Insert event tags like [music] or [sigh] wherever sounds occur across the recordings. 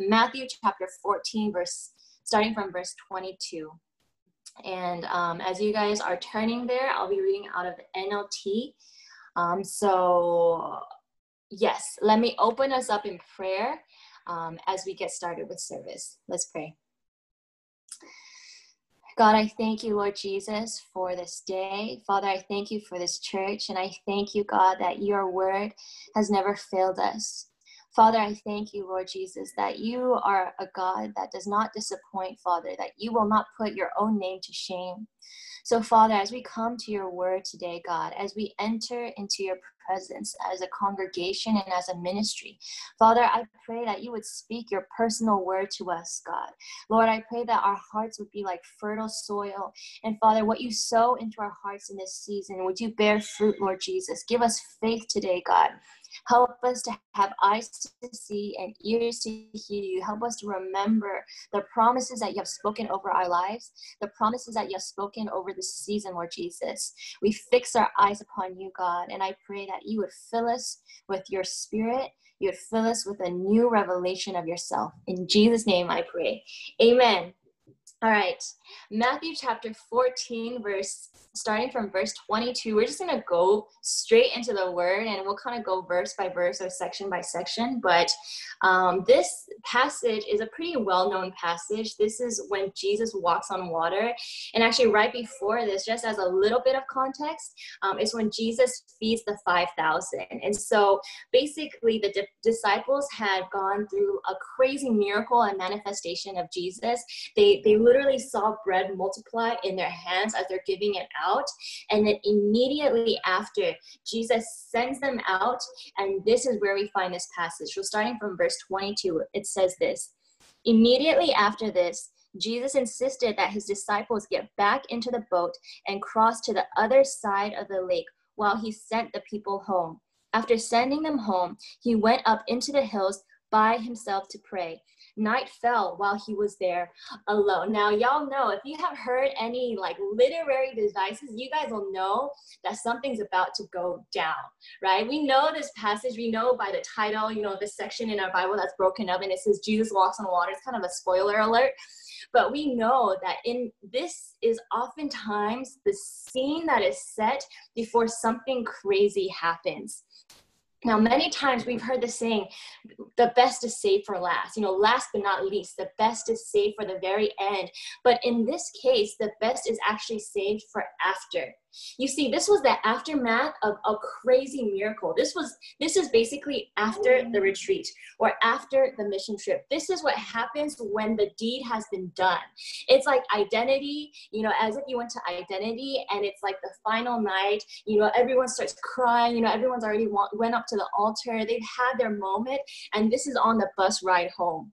Matthew chapter 14, verse starting from verse 22. And um, as you guys are turning there, I'll be reading out of NLT. Um, so, yes, let me open us up in prayer um, as we get started with service. Let's pray. God, I thank you, Lord Jesus, for this day. Father, I thank you for this church, and I thank you, God, that your word has never failed us. Father, I thank you, Lord Jesus, that you are a God that does not disappoint, Father, that you will not put your own name to shame. So, Father, as we come to your word today, God, as we enter into your presence as a congregation and as a ministry, Father, I pray that you would speak your personal word to us, God. Lord, I pray that our hearts would be like fertile soil. And Father, what you sow into our hearts in this season, would you bear fruit, Lord Jesus? Give us faith today, God. Help us to have eyes to see and ears to hear you. Help us to remember the promises that you have spoken over our lives, the promises that you have spoken over this season, Lord Jesus. We fix our eyes upon you, God, and I pray that you would fill us with your spirit. You would fill us with a new revelation of yourself. In Jesus' name I pray. Amen. All right, Matthew chapter 14, verse starting from verse 22. We're just gonna go straight into the word and we'll kind of go verse by verse or section by section. But um, this passage is a pretty well known passage. This is when Jesus walks on water. And actually, right before this, just as a little bit of context, um, is when Jesus feeds the 5,000. And so basically, the di- disciples had gone through a crazy miracle and manifestation of Jesus. They, they literally saw bread multiply in their hands as they're giving it out. And then immediately after, Jesus sends them out. And this is where we find this passage. So, starting from verse 22, it says this Immediately after this, Jesus insisted that his disciples get back into the boat and cross to the other side of the lake while he sent the people home. After sending them home, he went up into the hills by himself to pray night fell while he was there alone. Now, y'all know if you have heard any like literary devices, you guys will know that something's about to go down, right? We know this passage, we know by the title, you know, this section in our Bible that's broken up and it says Jesus walks on water. It's kind of a spoiler alert. But we know that in this is oftentimes the scene that is set before something crazy happens. Now, many times we've heard the saying, the best is saved for last. You know, last but not least, the best is saved for the very end. But in this case, the best is actually saved for after. You see, this was the aftermath of a crazy miracle. This was this is basically after mm-hmm. the retreat or after the mission trip. This is what happens when the deed has been done. It's like identity, you know, as if you went to identity and it's like the final night, you know, everyone starts crying, you know, everyone's already went up to the altar. They've had their moment and this is on the bus ride home.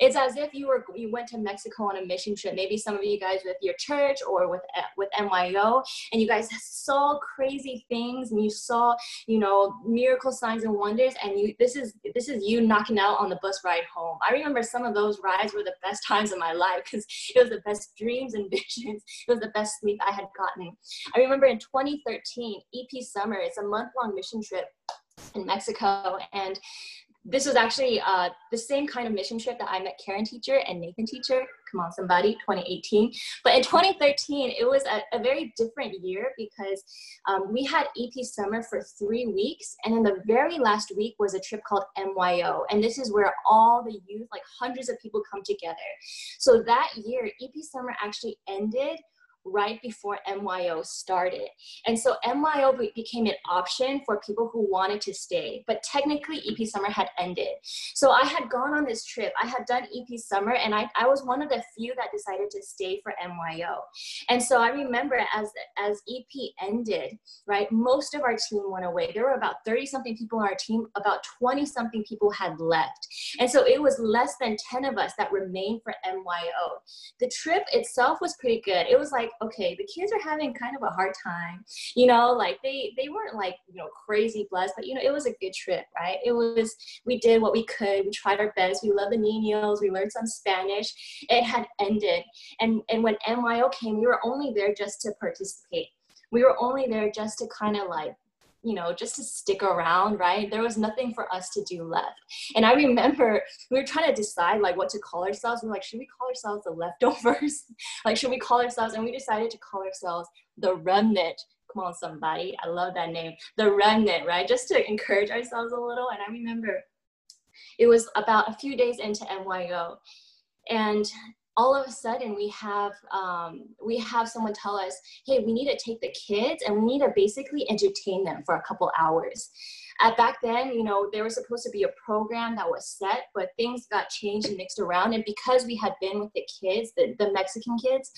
It's as if you were you went to Mexico on a mission trip. Maybe some of you guys with your church or with with NYO, and you guys saw crazy things and you saw you know miracle signs and wonders. And you this is this is you knocking out on the bus ride home. I remember some of those rides were the best [laughs] times of my life because it was the best dreams and [laughs] visions. It was the best sleep I had gotten. I remember in 2013, EP Summer. It's a month long mission trip in Mexico, and this was actually uh, the same kind of mission trip that I met Karen teacher and Nathan teacher. Come on, somebody, 2018. But in 2013, it was a, a very different year because um, we had EP summer for three weeks. And then the very last week was a trip called MYO. And this is where all the youth, like hundreds of people come together. So that year, EP summer actually ended right before MYO started. And so NYO became an option for people who wanted to stay, but technically EP Summer had ended. So I had gone on this trip. I had done EP Summer and I, I was one of the few that decided to stay for MYO. And so I remember as, as EP ended, right, most of our team went away. There were about 30 something people on our team, about 20 something people had left. And so it was less than 10 of us that remained for MYO. The trip itself was pretty good. It was like okay, the kids are having kind of a hard time. You know, like they they weren't like you know crazy blessed, but you know it was a good trip, right? It was we did what we could. We tried our best. We loved the niños. We learned some Spanish. It had ended, and and when NYO came, we were only there just to participate. We were only there just to kind of like you know, just to stick around, right? There was nothing for us to do left. And I remember we were trying to decide like what to call ourselves. We are like, should we call ourselves the leftovers? [laughs] like, should we call ourselves? And we decided to call ourselves the remnant. Come on, somebody. I love that name. The remnant, right? Just to encourage ourselves a little. And I remember it was about a few days into NYO. And all of a sudden we have um, we have someone tell us hey we need to take the kids and we need to basically entertain them for a couple hours. At back then you know there was supposed to be a program that was set but things got changed and mixed around. And because we had been with the kids the, the mexican kids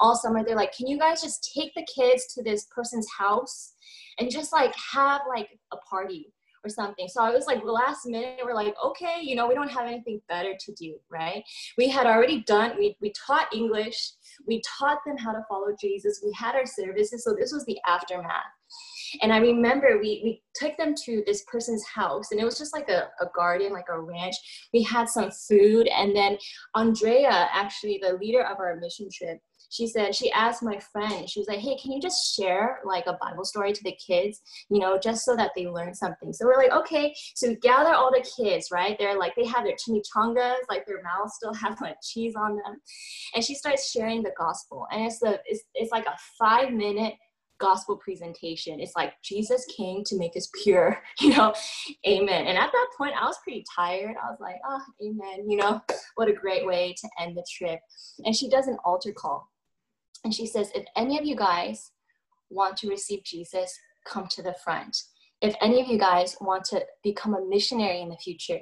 all summer they're like can you guys just take the kids to this person's house and just like have like a party or something. So I was like, the last minute, we're like, okay, you know, we don't have anything better to do, right? We had already done, we, we taught English, we taught them how to follow Jesus, we had our services. So this was the aftermath. And I remember we, we took them to this person's house, and it was just like a, a garden, like a ranch. We had some food, and then Andrea, actually, the leader of our mission trip, she said she asked my friend she was like hey can you just share like a bible story to the kids you know just so that they learn something so we're like okay so we gather all the kids right they're like they have their chimichangas like their mouths still [laughs] have like cheese on them and she starts sharing the gospel and it's the it's, it's like a five minute gospel presentation. It's like Jesus came to make us pure, [laughs] you know, amen. And at that point, I was pretty tired. I was like, oh, amen, you know, what a great way to end the trip. And she does an altar call. And she says, if any of you guys want to receive Jesus, come to the front. If any of you guys want to become a missionary in the future,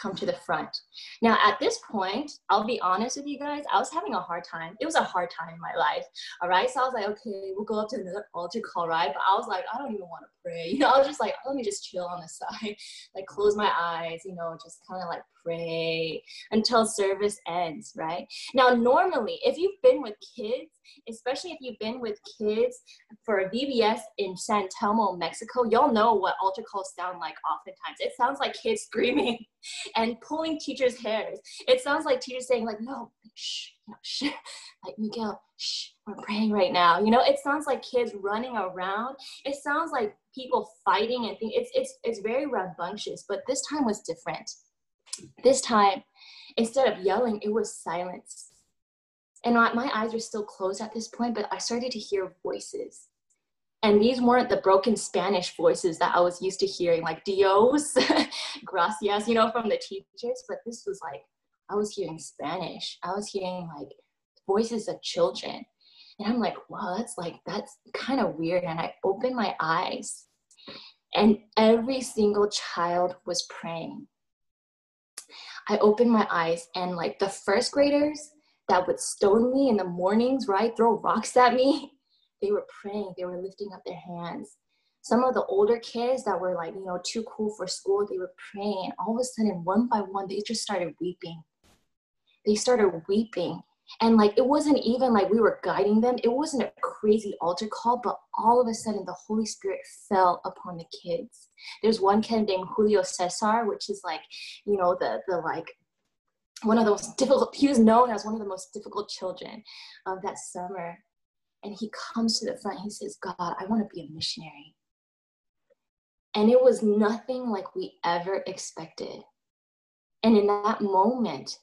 come to the front. Now, at this point, I'll be honest with you guys, I was having a hard time. It was a hard time in my life. All right. So I was like, okay, we'll go up to another altar call, right? But I was like, I don't even want to pray. [laughs] You know, I was just like, let me just chill on the [laughs] side, like close my eyes, you know, just kind of like pray until service ends, right? Now, normally, if you've been with kids, especially if you've been with kids for VBS in San Telmo, Mexico, y'all know what altar calls sound like oftentimes. It sounds like kids [laughs] screaming and pulling teachers' hairs. It sounds like teachers saying, like, no, shh, shh, [laughs] like Miguel, shh, we're praying right now. You know, it sounds like kids running around. It sounds like people fighting and things. It's it's it's very rambunctious, but this time was different. This time, instead of yelling, it was silence. And my eyes were still closed at this point, but I started to hear voices. And these weren't the broken Spanish voices that I was used to hearing, like Dios, [laughs] gracias, you know, from the teachers. But this was like, I was hearing Spanish. I was hearing like voices of children. And I'm like, wow, that's like, that's kind of weird. And I opened my eyes, and every single child was praying. I opened my eyes and like the first graders that would stone me in the mornings, right? Throw rocks at me. They were praying, they were lifting up their hands. Some of the older kids that were like, you know, too cool for school, they were praying. And all of a sudden, one by one, they just started weeping. They started weeping. And like, it wasn't even like we were guiding them. It wasn't a crazy altar call, but all of a sudden, the Holy Spirit fell upon the kids. There's one kid named Julio Cesar, which is like, you know, the, the like, one of the most [laughs] difficult, he was known as one of the most difficult children of that summer. And he comes to the front, he says, God, I want to be a missionary. And it was nothing like we ever expected. And in that moment,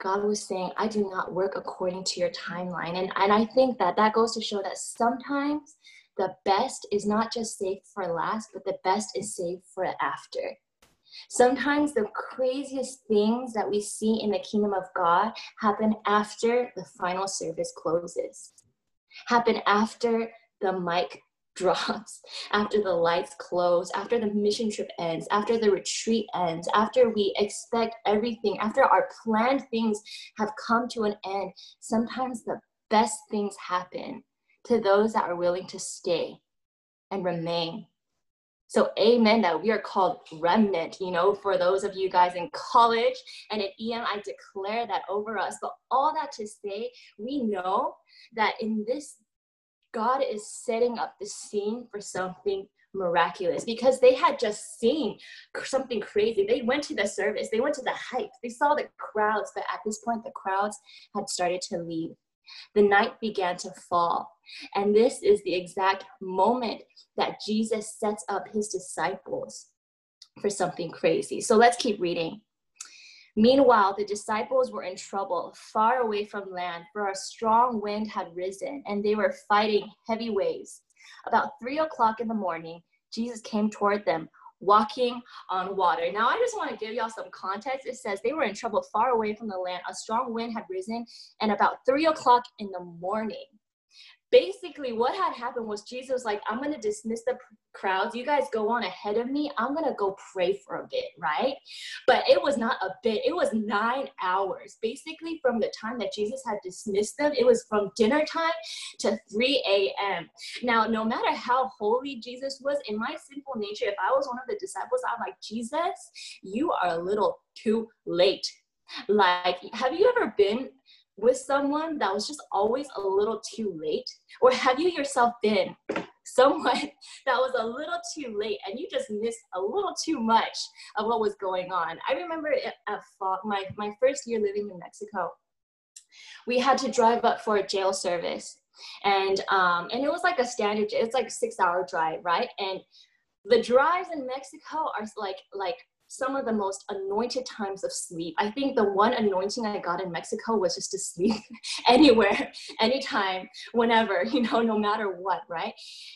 God was saying, I do not work according to your timeline. And, and I think that that goes to show that sometimes the best is not just saved for last, but the best is saved for after. Sometimes the craziest things that we see in the kingdom of God happen after the final service closes, happen after the mic [laughs] drops, after the lights close, after the mission trip ends, after the retreat ends, after we expect everything, after our planned things have come to an end. Sometimes the best things happen to those that are willing to stay and remain so, amen, that we are called remnant, you know, for those of you guys in college and at EM, I declare that over us. But all that to say, we know that in this, God is setting up the scene for something miraculous because they had just seen something crazy. They went to the service, they went to the hype, they saw the crowds, but at this point, the crowds had started to leave. The night began to fall. And this is the exact moment that Jesus sets up his disciples for something crazy. So let's keep reading. Meanwhile, the disciples were in trouble, far away from land, for a strong wind had risen, and they were fighting heavy waves. About three o'clock in the morning, Jesus came toward them, walking on water. Now, I just want to give y'all some context. It says they were in trouble far away from the land. A strong wind had risen, and about three o'clock in the morning, basically what had happened was jesus like i'm to dismiss the crowds. You guys go on ahead of me. I'm to go pray for a bit right? But it was not a bit. It was nine hours. Basically from the time that jesus had dismissed them it was from dinner time to 3 a.m now no matter how holy jesus was in my simple nature if i was one of the disciples i'm like jesus you are a little too late. Like have you ever been with someone that was just always a little too late? Or have you yourself been someone [laughs] that was a little too late and you just missed a little too much of what was going on? I remember at my, my first year living in Mexico, we had to drive up for a jail service. And um, and it was like a standard, it's like six hour drive, right? And the drives in Mexico are like like some of the most anointed times of sleep. I think the one anointing I got in Mexico was just to sleep [laughs] anywhere, anytime, whenever, [laughs] you know, no matter what, right?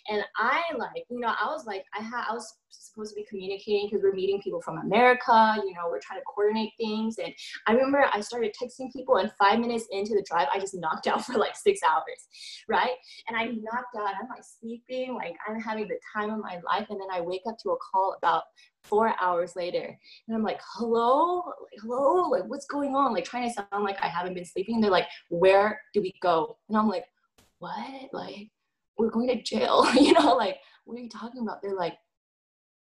And I like, you know, I was like, I had, I was supposed to be communicating because we're meeting people from America, you know, we're trying to coordinate things. And I remember I started texting people, and five minutes into the drive, I just knocked [laughs] out for like six hours, right? And I knocked out, I'm like sleeping, like I'm having the time of my life. And then I wake up to a call about four hours later and i'm like hello? Like, hello? Like what's going on? Like trying to sound like i haven't been sleeping. And they're like where do we go? And i'm like what? Like we're going to jail. [laughs] You know like what are you talking about? They're like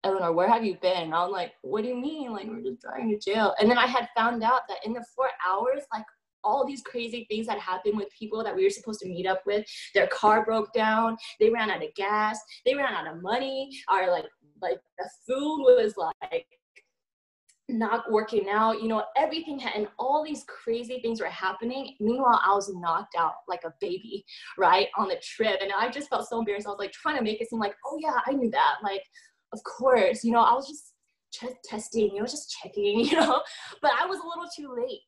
eleanor where have you been and i'm like what do you mean like we're just driving to jail and then i had found out that in the four hours like all these crazy things that happened with people that we were supposed to meet up with. Their car broke down. They ran out of gas. They ran out of money. Our like like the food was like not working out, you know, everything had, and all these crazy things were happening. Meanwhile, I was knocked out like a baby, right, on the trip. And I just felt so embarrassed. I was like trying to make it seem like, oh yeah, I knew that. Like, of course, you know, I was just testing, you know, just checking, [laughs] you know, but I was a little too late.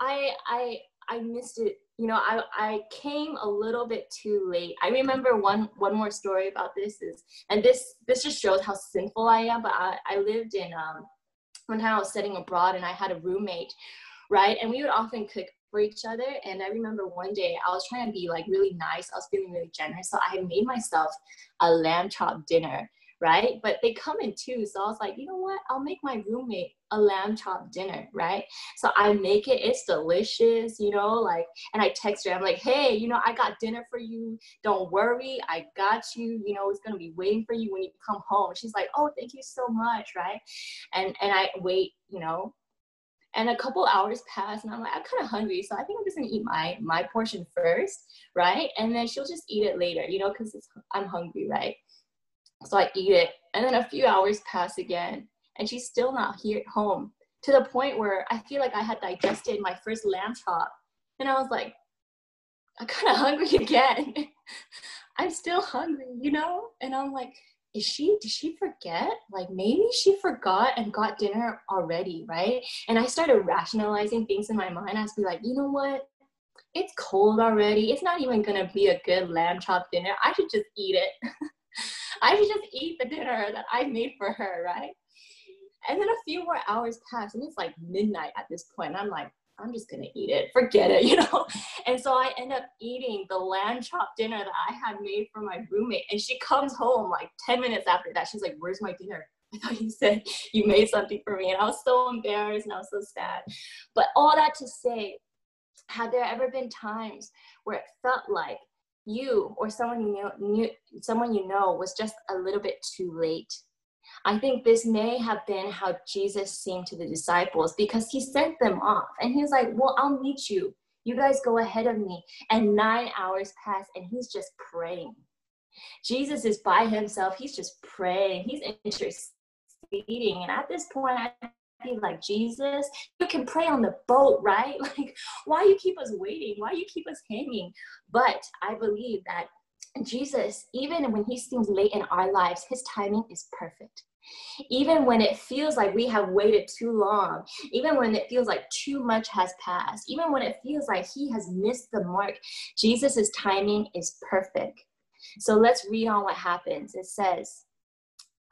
I, I, I missed it you know I, I came a little bit too late. I remember one one more story about this is and this this just shows how sinful i am but i, I lived in um one time i was studying abroad and i had a roommate right? And we would often cook for each other and i remember one day i was trying to be like really nice. I was feeling really generous so i made myself a lamb chop dinner right? But they come in two. So I was like, you know what? I'll make my roommate a lamb chop dinner, right? So I make it, it's delicious, you know, like, and I text her, I'm like, hey, you know, I got dinner for you. Don't worry, I got you. You know, it's gonna be waiting for you when you come home. She's like, oh, thank you so much, right? And and I wait, you know, and a couple hours pass and i'm like i'm kind of hungry so i think i'm just gonna eat my my portion first right and then she'll just eat it later you know because i'm hungry right so I eat it. And then a few hours pass again, and she's still not here at home to the point where I feel like I had digested my first lamb chop. And I was like, I'm kind of hungry [laughs] again. [laughs] I'm still hungry, you know? And I'm like, is she, did she forget? Like maybe she forgot and got dinner already, right? And I started rationalizing things in my mind. I was be like, you know what? It's cold already. It's not even gonna be a good lamb chop dinner. I should just eat it. [laughs] [laughs] I should just eat the dinner that I made for her, right? And then a few more hours pass, and it's like midnight at this point. I'm like, I'm just gonna eat it, forget it, [laughs] you know? And so I end up eating the lamb chop dinner that I had made for my roommate. And she comes home like 10 minutes after that. She's like, Where's my dinner? I thought you said you made something for me. And I was so embarrassed and I was so sad. But all that to say, had there ever been times where it felt like you or someone you know, knew, someone you know was just a little bit too late. I think this may have been how Jesus seemed to the disciples because he sent them off and he's like, Well, I'll meet you. You guys go ahead of me. And nine hours pass and he's just praying. Jesus is by himself. He's just praying. He's interceding. And at this point, I like, Jesus, you can pray on the boat, [laughs] right? Like, why you keep us waiting? Why you keep us hanging? But I believe that Jesus, even when he seems late in our lives, his timing is perfect. Even when it feels like we have waited too long, even when it feels like too much has passed, even when it feels like he has missed the mark, Jesus' timing is perfect. So let's read on what happens. It says,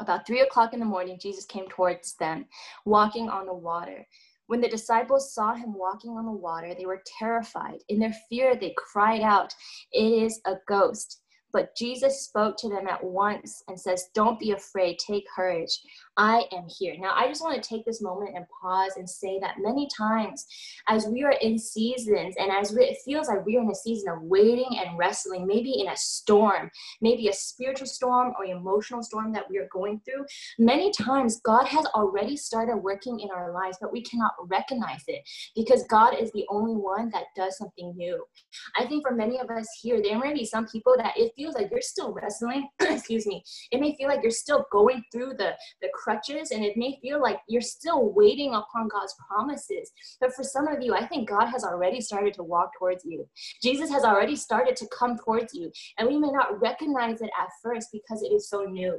about three o'clock in the morning, Jesus came towards them, walking on the water. When the disciples saw him walking on the water, they were terrified. In their fear, they cried out, It is a ghost. But Jesus spoke to them at once and says, Don't be afraid, take courage. I am here. Now, I just want to take this moment and pause and say that many times, as we are in seasons and as we, it feels like we are in a season of waiting and wrestling, maybe in a storm, maybe a spiritual storm or emotional storm that we are going through, many times God has already started working in our lives, but we cannot recognize it because God is the only one that does something new. I think for many of us here, there may be some people that it feels like you're still wrestling, [clears throat] excuse me, it may feel like you're still going through the, the crutches and it may feel like you're still waiting upon God's promises. But for some of you, I think God has already started to walk towards you. Jesus has already started to come towards you. And we may not recognize it at first because it is so new.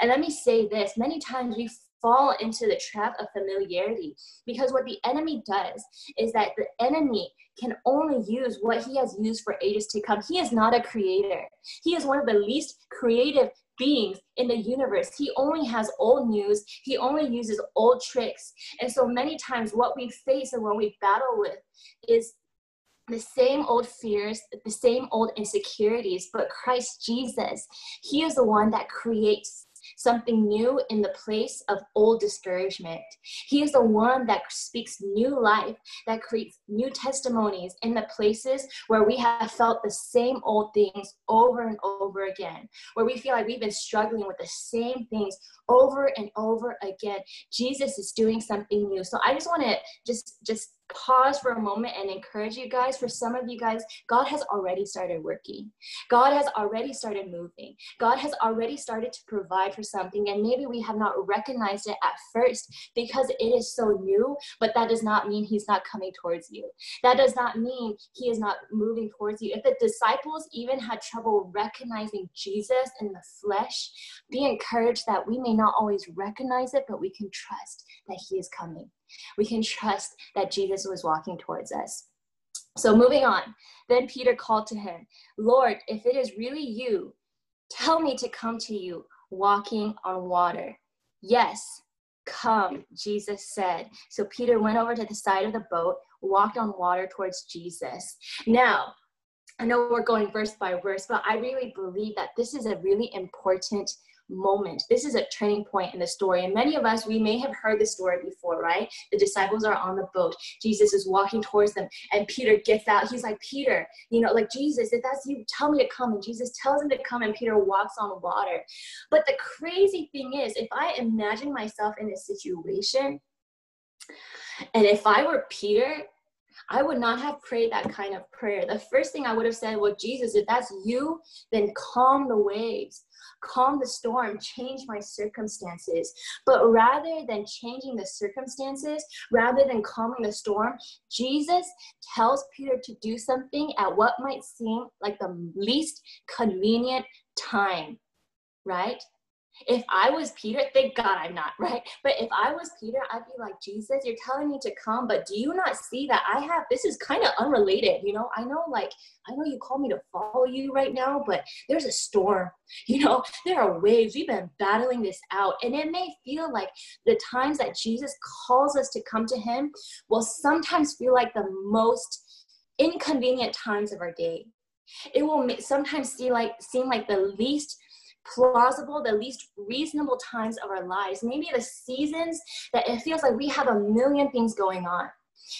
And let me say this many times we fall into the trap of familiarity because what the enemy does is that the enemy can only use what he has used for ages to come. He is not a creator. He is one of the least creative beings in the universe. He only has old news. He only uses old tricks. And so many times what we face and what we battle with is the same old fears, the same old insecurities, but Christ Jesus, He is the one that creates something new in the place of old discouragement. He is the one that speaks new life, that creates new testimonies in the places where we have felt the same old things over and over again, where we feel like we've been struggling with the same things over and over again. Jesus is doing something new. So I just want to just just pause for a moment and encourage you guys. For some of you guys, God has already started working. God has already started moving. God has already started to provide for something. And maybe we have not recognized it at first because it is so new, but that does not mean He's not coming towards you. That does not mean He is not moving towards you. If the disciples even had trouble recognizing Jesus in the flesh, be encouraged that we may not always recognize it, but we can trust that He is coming we can trust that Jesus was walking towards us. So, moving on, then Peter called to him, Lord, if it is really you, tell me to come to you walking on water. Yes, come, Jesus said. So Peter went over to the side of the boat, walked on water towards Jesus. Now, I know we're going verse by verse, but I really believe that this is a really important moment. This is a turning point in the story. And many of us, we may have heard the story before, right? The disciples are on the boat. Jesus is walking towards them, and Peter gets out. He's like, Peter, you know, like, Jesus, if that's you, tell me to come. And Jesus tells him to come, and Peter walks on water. But the crazy thing is, if I imagine myself in a situation, and if I were Peter, I would not have prayed that kind of prayer. The first thing I would have said, Well, Jesus, if that's you, then calm the waves calm the storm, change my circumstances. But rather than changing the circumstances, rather than calming the storm, Jesus tells Peter to do something at what might seem like the least convenient time, right? If I was Peter, thank God I'm not, [laughs] right? But if I was Peter, I'd be like, Jesus, you're telling me to come, but do you not see that I have this is kind of unrelated, you know? I know, like, I know you call me to follow you right now, but there's a storm, [laughs] you know? There are waves. We've been battling this out. And it may feel like the times that Jesus calls us to come to Him will sometimes feel like the most inconvenient times of our day. It will sometimes seem like seem like the least plausible, the least reasonable times of our lives. Maybe the seasons that it feels like we have a million things going on.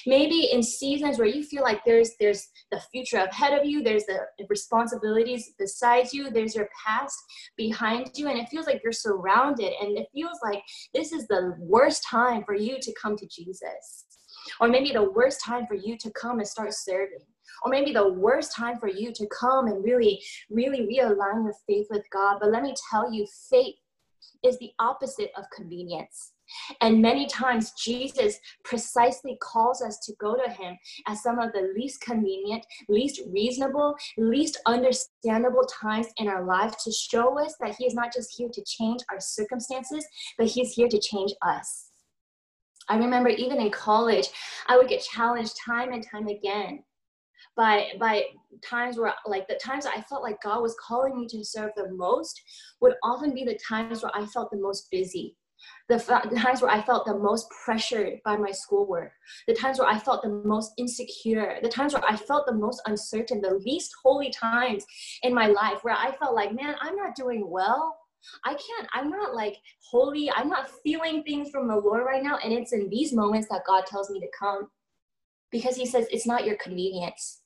Maybe in seasons where you feel like there's there's the future ahead of you, there's the responsibilities beside you, there's your past behind you, and it feels like you're surrounded, and it feels like this is the worst time for you to come to Jesus. Or maybe the worst time for you to come and start serving or maybe the worst time for you to come and really, really realign your faith with God. But let me tell you, faith is the opposite of convenience. And many times, Jesus precisely calls us to go to Him at some of the least convenient, least reasonable, least understandable times in our life to show us that He is not just here to change our circumstances, but He's here to change us. I remember even in college, I would get challenged time and time again by by times where like the times I felt like God was calling me to serve the most would often be the times where I felt the most busy the, the, times where I felt the most pressured by my schoolwork, the times where I felt the most insecure, the times where I felt the most uncertain, the least holy times in my life where I felt like, man, I'm not doing well. I can't, I'm not like holy, I'm not feeling things from the Lord right now. And it's in these moments that God tells me to come because He says, it's not your convenience.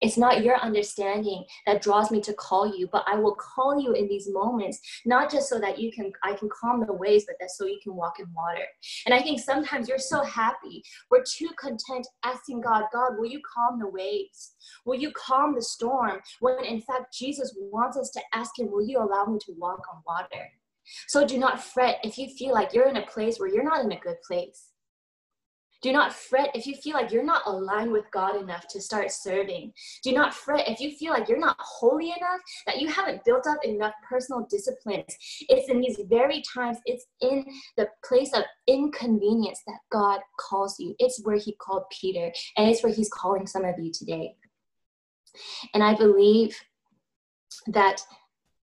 It's not your understanding that draws me to call you, but I will call you in these moments, not just so that you can I can calm the waves, but that so you can walk in water. And I think sometimes you're so happy, we're too content asking God, God, will you calm the waves? Will you calm the storm? When in fact Jesus wants us to ask him, will you allow me to walk on water? So do not fret if you feel like you're in a place where you're not in a good place. Do not fret if you feel like you're not aligned with God enough to start serving. Do not fret if you feel like you're not holy enough, that you haven't built up enough personal disciplines. It's in these very times, it's in the place of inconvenience that God calls you. It's where He called Peter, and it's where He's calling some of you today. And I believe that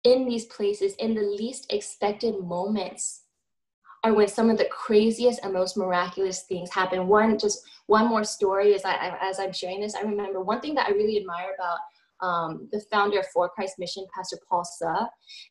in these places, in the least expected moments, are when some of the craziest and most miraculous things happen. One, just one more story as I as I'm sharing this, I remember one thing that I really admire about um, the founder of For Christ Mission, Pastor Paul Suh,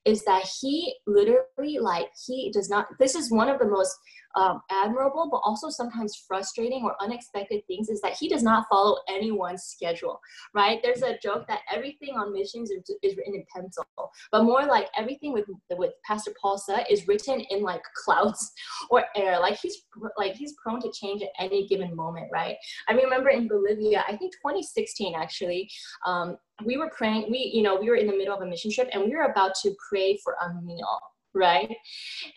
is that he literally like he does not. This is one of the most um, admirable, but also sometimes frustrating or unexpected things is that he does not follow anyone's schedule, right? There's a joke that everything on missions is, is written in pencil, but more like everything with with Pastor Paul Suh is written in like [laughs] clouds or air. Like he's like he's prone to change at any given moment, right? I remember in Bolivia, I think 2016 actually, um, we were praying. We you know we were in the middle of a mission trip and we were about to pray for a meal right?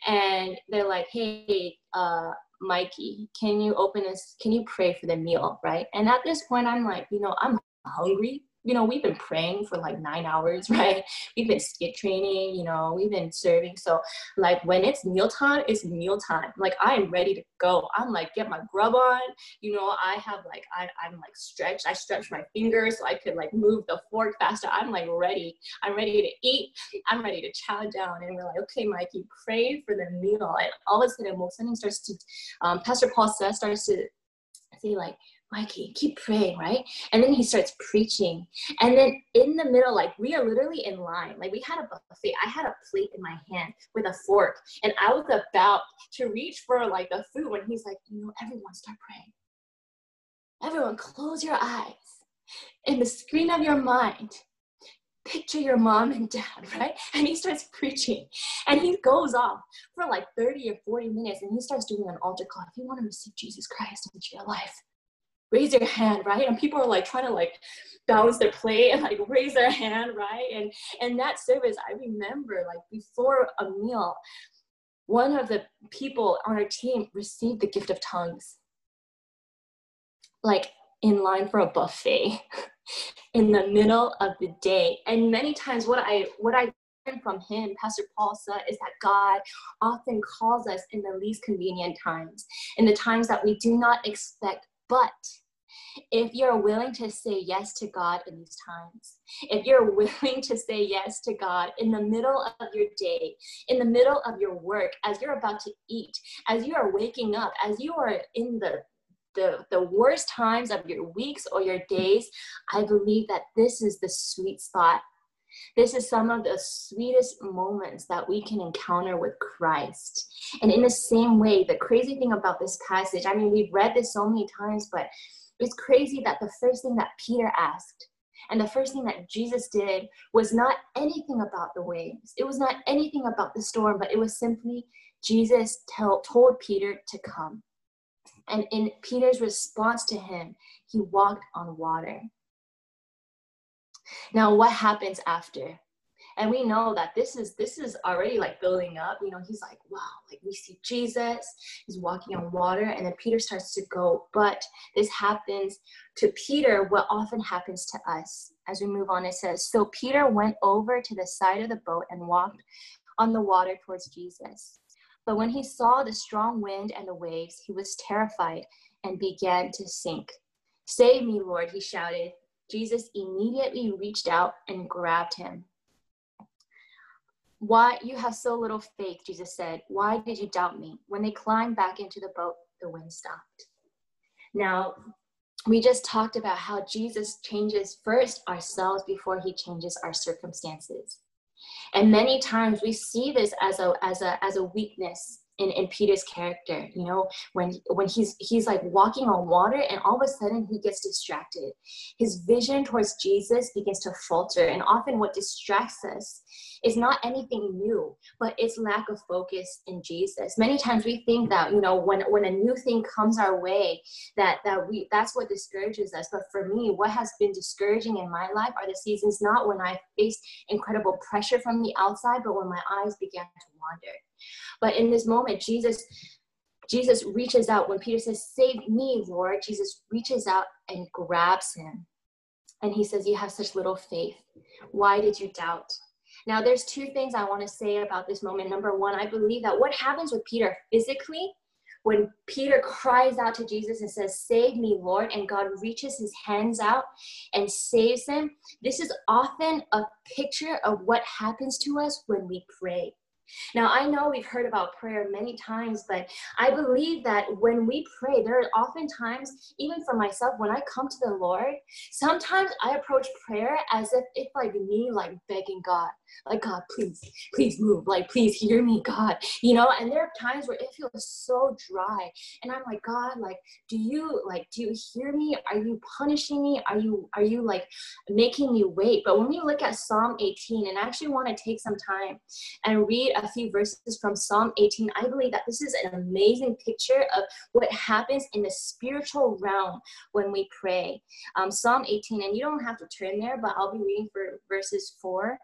And they're like, hey, uh, Mikey, can you open this? Can you pray for the meal, right? And at this point, I'm like, you know, I'm hungry you know, we've been praying for like nine hours, [laughs] right? We've been skit training, you know, we've been serving. So like when it's mealtime, it's mealtime. Like I am ready to go. I'm like, get my grub on. You know, I have like, I, I'm like stretched. I stretch my fingers so I could like move the fork faster. I'm like ready. I'm ready to eat. I'm ready to chow down. And we're like, okay, Mikey, pray for the meal. And all of a sudden, something starts to, um, Pastor Paul says, starts to say like, Mikey, keep praying, right? And then he starts preaching. And then in the middle, like we are literally in line. Like we had a buffet. I had a plate in my hand with a fork. And I was about to reach for like the food when he's like, you know, everyone start praying. Everyone close your eyes. In the screen of your mind, picture your mom and dad, [laughs] right? And he starts preaching. And he goes off for like 30 or 40 minutes and he starts doing an altar call. If you want to receive Jesus Christ into your life, raise your hand, right? And people are like trying to like balance their plate and like raise their hand, right? And and that service, I remember like before a meal, one of the people on our team received the gift of tongues. Like in line for a buffet [laughs] in the middle of the day. And many times what I what I learned from him, Pastor Paul said, is that God often calls us in the least convenient times, in the times that we do not expect, but if you're willing to say yes to God in these times, if you're [laughs] willing to say yes to God in the middle of your day, in the middle of your work, as you're about to eat, as you are waking up, as you are in the the, the worst times of your weeks or your days, I believe that this is the sweet spot. This is some of the sweetest moments that we can encounter with Christ. And in the same way, the crazy thing about this passage, I mean, we've read this so many times, but it's crazy that the first thing that Peter asked and the first thing that Jesus did was not anything about the waves. It was not anything about the storm, but it was simply Jesus tell, told Peter to come. And in Peter's response to him, he walked on water. Now, what happens after? and we know that this is this is already like building up. You know he's like wow like we see jesus. He's walking on water. And then peter starts to go. But this happens to peter what often happens to us. As we move on it says so peter went over to the side of the boat and walked on the water towards jesus. But when he saw the strong wind and the waves he was terrified and began to sink. Save me lord he shouted jesus immediately reached out and grabbed him why you have so little faith, Jesus said. Why did you doubt me? When they climbed back into the boat, the wind stopped. Now, we just talked about how Jesus changes first ourselves before he changes our circumstances. And many times we see this as a as a as a weakness in, in Peter's character, you know, when when he's he's like walking on water and all of a sudden he gets distracted. His vision towards Jesus begins to falter. And often what distracts us is not anything new, but it's lack of focus in Jesus. Many times we think that, you know, when when a new thing comes our way, that that we that's what discourages us. But for me, what has been discouraging in my life are the seasons not when I faced incredible pressure from the outside, but when my eyes began to wander. But in this moment, Jesus Jesus reaches out when Peter says, Save me, Lord. Jesus reaches out and grabs him. And he says, You have such little faith. Why did you doubt? Now, there's two things I want to say about this moment. Number one, I believe that what happens with Peter physically, when Peter cries out to Jesus and says, Save me, Lord, and God reaches his hands out and saves him, this is often a picture of what happens to us when we pray. Now, I know we've heard about prayer many times, but I believe that when we pray, there are often times, even for myself, when I come to the Lord, sometimes I approach prayer as if it's like me, like begging God, like, God, please, please move, like, please hear me, God, you know, and there are times where it feels so dry. And I'm like, God, like, do you, like, do you hear me? Are you punishing me? Are you, are you like making me wait? But when we look at Psalm 18, and I actually want to take some time and read a few verses from Psalm 18, I believe that this is an amazing picture of what happens in the spiritual realm when we pray. Um, Psalm 18, and you don't have to turn there, but I'll be reading for verses 4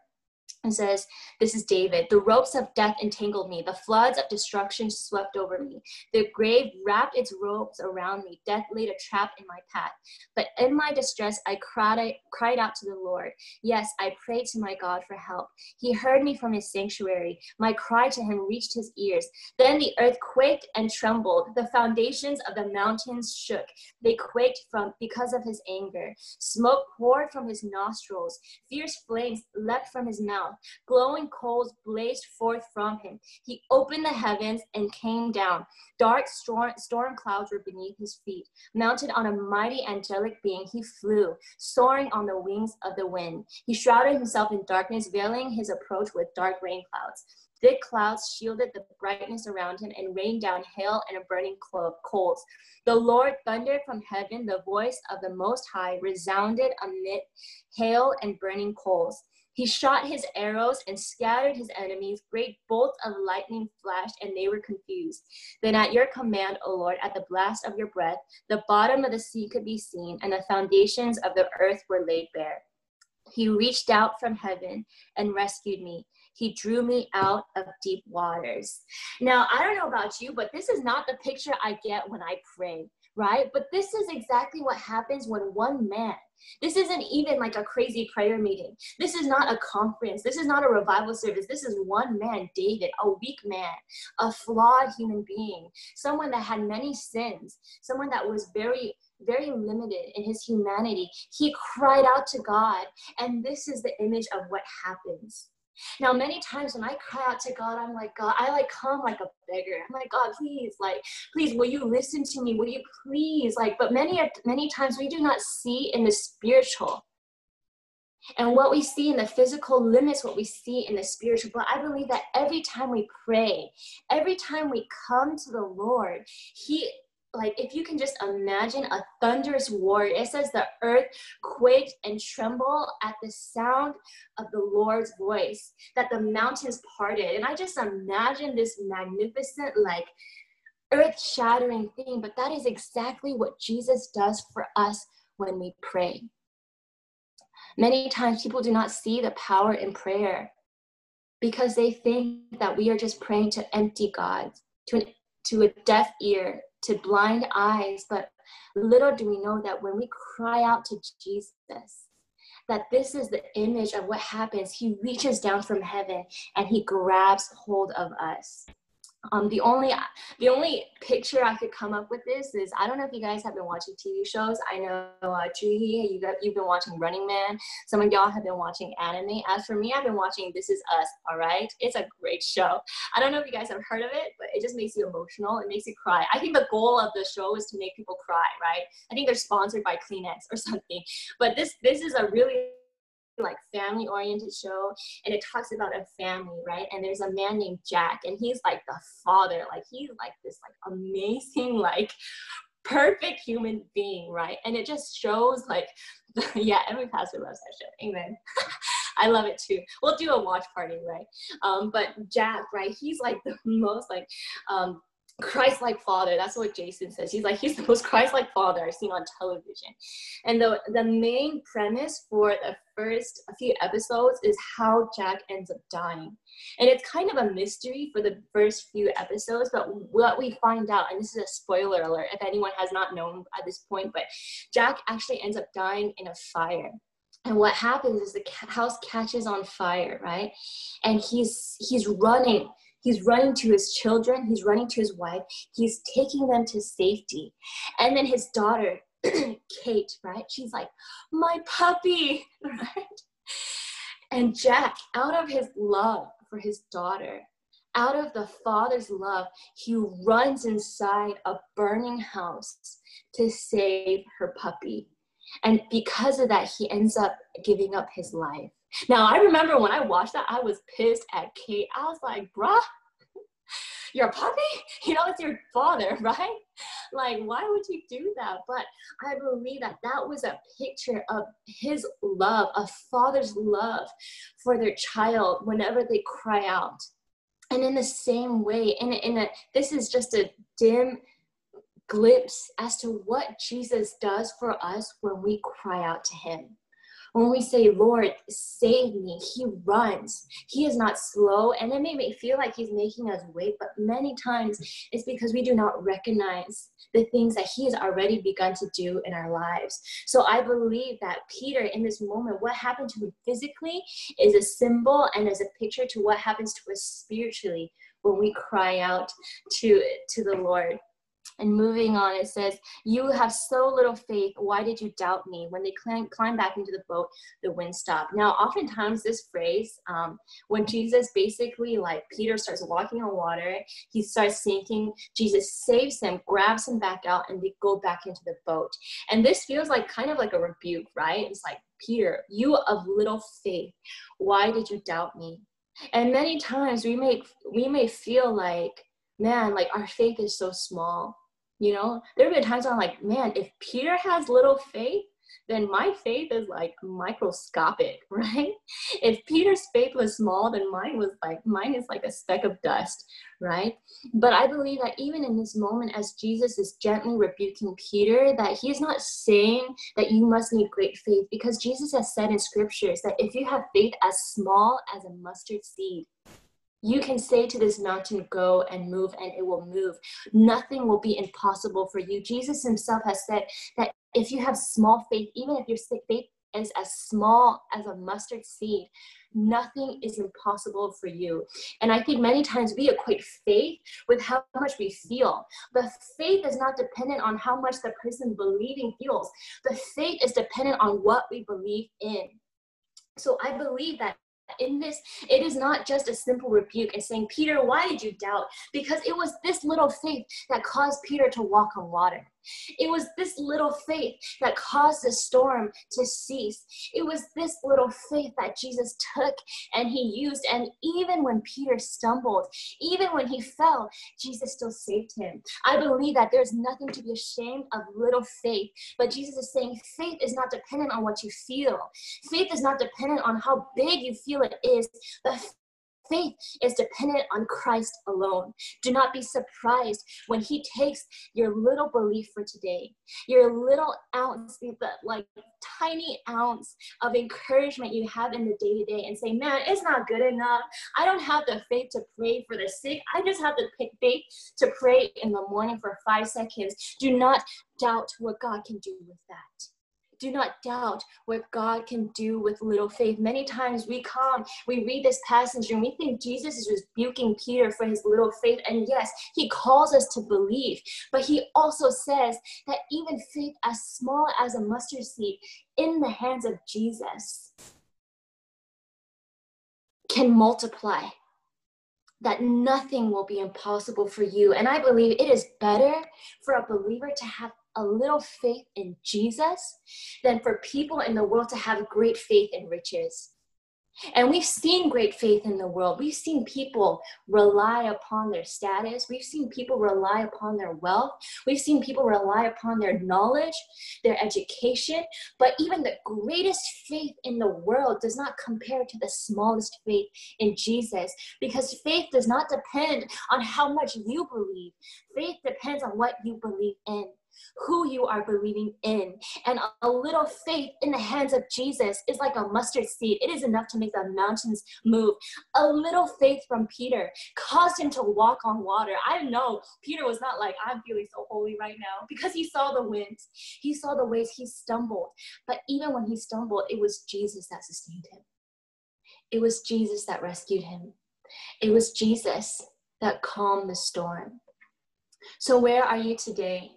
and says, This is David. The ropes of death entangled me. The floods of destruction swept over me. The grave wrapped its ropes around me. Death laid a trap in my path. But in my distress, I cried, I cried out to the Lord. Yes, I prayed to my God for help. He heard me from his sanctuary. My cry to him reached his ears. Then the earth quaked and trembled. The foundations of the mountains shook. They quaked from because of his anger. Smoke poured from his nostrils. Fierce flames leapt from his mouth. Glowing coals blazed forth from him. He opened the heavens and came down. Dark storm, storm clouds were beneath his feet. Mounted on a mighty angelic being, he flew, soaring on the wings of the wind. He shrouded himself in darkness, veiling his approach with dark rain clouds. Thick clouds shielded the brightness around him and rained down hail and burning coals. The Lord thundered from heaven. The voice of the Most High resounded amid hail and burning coals. He shot his arrows and scattered his enemies. Great bolts of lightning flashed, and they were confused. Then, at your command, O Lord, at the blast of your breath, the bottom of the sea could be seen, and the foundations of the earth were laid bare. He reached out from heaven and rescued me. He drew me out of deep waters. Now, I don't know about you, but this is not the picture I get when I pray, right? But this is exactly what happens when one man this isn't even like a crazy prayer meeting. This is not a conference. This is not a revival service. This is one man, David, a weak man, a flawed human being, someone that had many sins, someone that was very very limited in his humanity. He cried out to God, and this is the image of what happens. Now, many times when I cry out to God, I'm like, God, I like come like a beggar. I'm like, God, please, like, please, will you listen to me? Will you please, like, but many, many times we do not see in the spiritual. And what we see in the physical limits what we see in the spiritual. But I believe that every time we pray, every time we come to the Lord, He like if you can just imagine a thunderous war it says the earth quaked and trembled at the sound of the lord's voice that the mountains parted. And i just imagine this magnificent like earth shattering thing but that is exactly what jesus does for us when we pray. Many times people do not see the power in prayer because they think that we are just praying to empty God, to, an, to a deaf ear, to blind eyes. But little do we know that when we cry out to Jesus, that this is the image of what happens. He reaches down from heaven and he grabs hold of us. Um, the only the only picture I could come up with this is I don't know if you guys have been watching TV shows. I know uh, Juhi, you got you've been watching Running Man. Some of y'all have been watching anime. As for me, I've been watching This Is Us. All right, it's a great show. I don't know if you guys have heard of it, but it just makes you emotional. It makes you cry. I think the goal of the show is to make people cry. Right? I think they're sponsored by Kleenex or [laughs] something. But this this is a really like family oriented show and it talks about a family right and there's a man named jack and he's like the father like he's like this like amazing [laughs] like perfect human being right and it just shows like [laughs] yeah every pastor loves that show amen [laughs] I love it too. We'll do a watch party, right? Um, but Jack, right? He's like the most like um, Christ-like father. That's what Jason says. He's like he's the most Christ-like father I've seen on television. And the the main premise for the first few episodes is how Jack ends up dying. And it's kind of a mystery for the first few episodes, but what we find out, and this is a spoiler alert if anyone has not known at this point, but Jack actually ends up dying in a fire and what happens is the house catches on fire right and he's he's running He's running to his children, he's running to his wife, he's taking them to safety. And then his daughter, [clears throat] Kate, right? She's like, My puppy, [laughs] right? And Jack, out of his love for his daughter, out of the father's love, he runs inside a burning house to save her puppy. And because of that, he ends up giving up his life. Now, I remember when I watched that, I was pissed at Kate. I was like, bruh, you're a puppy? You know, it's your father, [laughs] right? Like, why would you do that? But I believe that that was a picture of his love, a father's love for their child whenever they cry out. And in the same way, in, in a, this is just a dim glimpse as to what Jesus does for us when we cry out to him. When we say, Lord, save me, he runs. He is not slow. And it may feel like he's making us wait, but many times it's because we do not recognize the things that he has already begun to do in our lives. So I believe that Peter, in this moment, what happened to him physically is a symbol and is a picture to what happens to us spiritually when we cry out to, to the Lord. And moving on, it says, You have so little faith. Why did you doubt me? When they climb, climb back into the boat, the wind stopped. Now, oftentimes, this phrase, um, when Jesus basically, like Peter starts walking on water, he starts sinking, Jesus saves him, grabs him back out, and they go back into the boat. And this feels like kind of like a rebuke, right? It's like, Peter, you of little faith, why did you doubt me? And many times we may we may feel like man, like our faith is so small. You know, there have been times I'm like, man, if Peter has little faith, then my faith is like microscopic, [laughs] right? If Peter's faith was small, then mine was like, mine is like a speck of dust, right? But I believe that even in this moment, as Jesus is gently rebuking Peter, that he is not saying that you must need great faith, because Jesus has said in scriptures that if you have faith as small as a mustard seed, you can say to this mountain, Go and move, and it will move. Nothing will be impossible for you. Jesus himself has said that if you have small faith, even if your faith is as small as a mustard seed, nothing is impossible for you. And I think many times we equate faith with how much we feel. But faith is not dependent on how much the person believing feels. The faith is dependent on what we believe in. So I believe that in this, it is not just a simple rebuke and saying, Peter, why did you doubt? Because it was this little faith that caused Peter to walk on water. It was this little faith that caused the storm to cease. It was this little faith that Jesus took and he used. And even when Peter stumbled, even when he fell, Jesus still saved him. I believe that there's nothing to be ashamed of little faith. But Jesus is saying faith is not dependent on what you feel, faith is not dependent on how big you feel it is. But faith is dependent on Christ alone. Do not be surprised when He takes your little belief for today, your little ounce, the like tiny ounce of encouragement you have in the day to day, and say, Man, it's not good enough. I don't have the faith to pray for the sick. I just have the faith to pray in the morning for five seconds. Do not doubt what God can do with that do not doubt what God can do with little faith. Many times we come, we read this passage, and we think Jesus is rebuking Peter for his little faith. And yes, he calls us to believe, but he also says that even faith as small as a mustard seed in the hands of Jesus can multiply. That nothing will be impossible for you. And I believe it is better for a believer to have a little faith in Jesus than for people in the world to have great faith in riches. And we've seen great faith in the world. We've seen people rely upon their status. We've seen people rely upon their wealth. We've seen people rely upon their knowledge, their education. But even the greatest faith in the world does not compare to the smallest faith in Jesus because faith does not depend on how much you believe, faith depends on what you believe in who you are believing in. And a little faith in the hands of Jesus is like a mustard seed. It is enough to make the mountains move. A little faith from Peter caused him to walk on water. I know Peter was not like, I'm feeling so holy right now because he saw the winds, he saw the waves, he stumbled. But even when he stumbled, it was Jesus that sustained him. It was Jesus that rescued him. It was Jesus that calmed the storm. So, where are you today?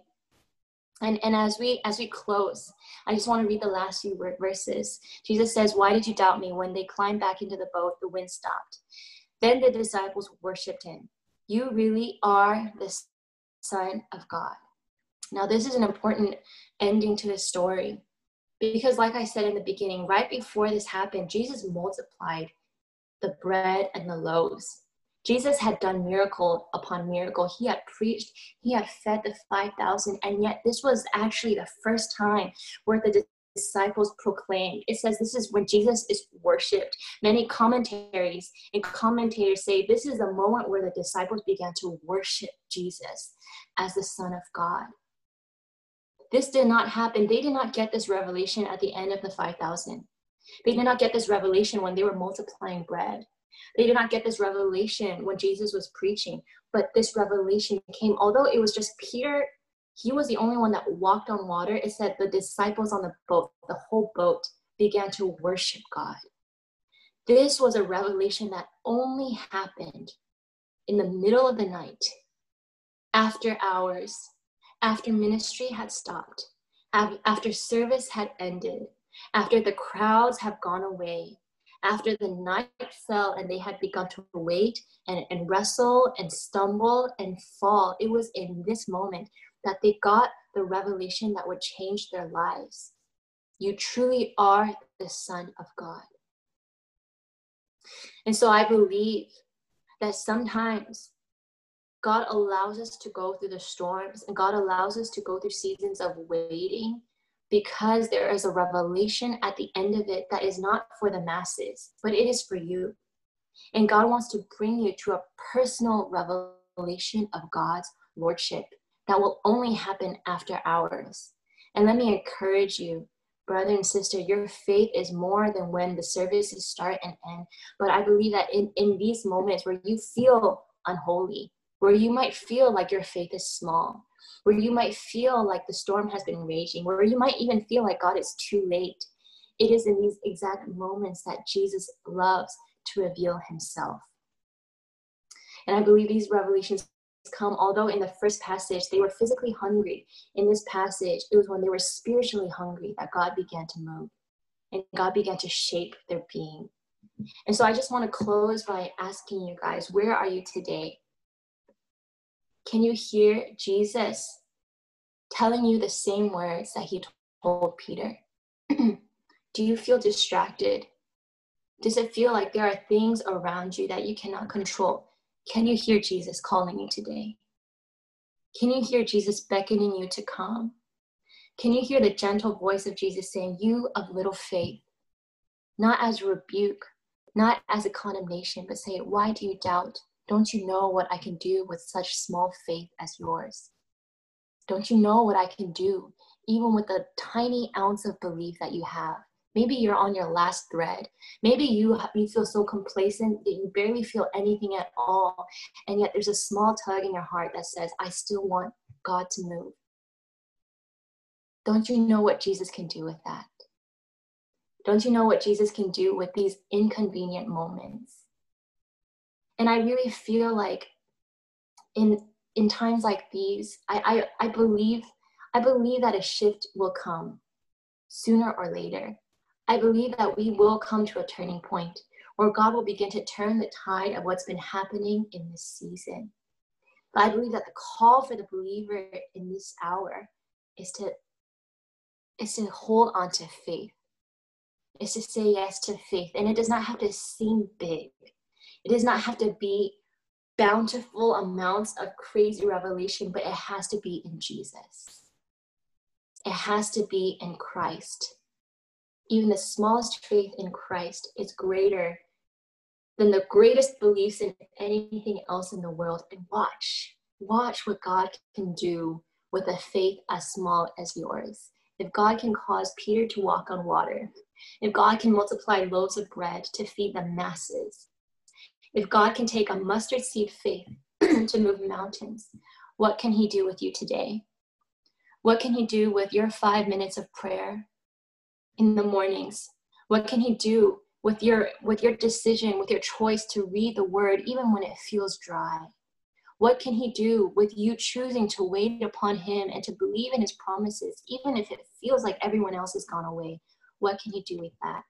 And, and as we as we close, I just want to read the last few verses. Jesus says, "Why did you doubt me?" When they climbed back into the boat, the wind stopped. Then the disciples worshipped him. You really are the Son of God. Now, this is an important ending to the story because, like I said in the beginning, right before this happened, Jesus multiplied the bread and the loaves. Jesus had done miracle upon miracle. He had preached, he had fed the 5,000, and yet this was actually the first time where the disciples proclaimed. It says this is when Jesus is worshiped. Many commentaries and commentators say this is the moment where the disciples began to worship Jesus as the Son of God. This did not happen. They did not get this revelation at the end of the 5,000. They did not get this revelation when they were multiplying bread. They did not get this revelation when Jesus was preaching, but this revelation came, although it was just Peter, he was the only one that walked on water. It said the disciples on the boat, the whole boat, began to worship God. This was a revelation that only happened in the middle of the night, after hours, after ministry had stopped, after service had ended, after the crowds have gone away, after the night fell and they had begun to wait and, and wrestle and stumble and fall, it was in this moment that they got the revelation that would change their lives. You truly are the Son of God. And so I believe that sometimes God allows us to go through the storms and God allows us to go through seasons of waiting because there is a revelation at the end of it that is not for the masses, but it is for you. And God wants to bring you to a personal revelation of God's lordship that will only happen after hours. And let me encourage you, brother and sister, your faith is more than when the services start and end. But I believe that in, in these moments where you feel unholy, where you might feel like your faith is small, where you might feel like the storm has been raging, where you might even feel like God is too late. It is in these exact moments that Jesus loves to reveal himself. And I believe these revelations come, although in the first passage they were physically hungry, in this passage it was when they were spiritually hungry that God began to move and God began to shape their being. And so I just want to close by asking you guys, where are you today? Can you hear Jesus telling you the same words that he told Peter? [clears throat] Do you feel distracted? Does it feel like there are things around you that you cannot control? Can you hear Jesus calling you today? Can you hear Jesus beckoning you to come? Can you hear the gentle voice of Jesus saying, You of little faith? Not as rebuke, not as a condemnation, but say, Why do you doubt? Don't you know what I can do with such small faith as yours? Don't you know what I can do, even with a tiny ounce of belief that you have? Maybe you're on your last thread. Maybe you, you feel so complacent that you barely feel anything at all. And yet there's a small tug in your heart that says, I still want God to move. Don't you know what Jesus can do with that? Don't you know what Jesus can do with these inconvenient moments? And I really feel like in in times like these, I, I, I believe I believe that a shift will come sooner or later. I believe that we will come to a turning point where God will begin to turn the tide of what's been happening in this season. But I believe that the call for the believer in this hour is to is to hold on to faith. Is to say yes to faith. And it does not have to seem big. It does not have to be bountiful amounts of crazy revelation, but it has to be in Jesus. It has to be in Christ. Even the smallest faith in Christ is greater than the greatest beliefs in anything else in the world. And watch, watch what God can do with a faith as small as yours. If God can cause Peter to walk on water, if God can multiply loaves of bread to feed the masses, if God can take a mustard seed faith [clears throat] to move mountains, what can He do with you today? What can He do with your five minutes of prayer in the mornings? What can He do with your with your decision, with your choice to read the Word even when it feels dry? What can He do with you choosing to wait upon Him and to believe in His promises, even if it feels like everyone else has gone away? What can He do with that?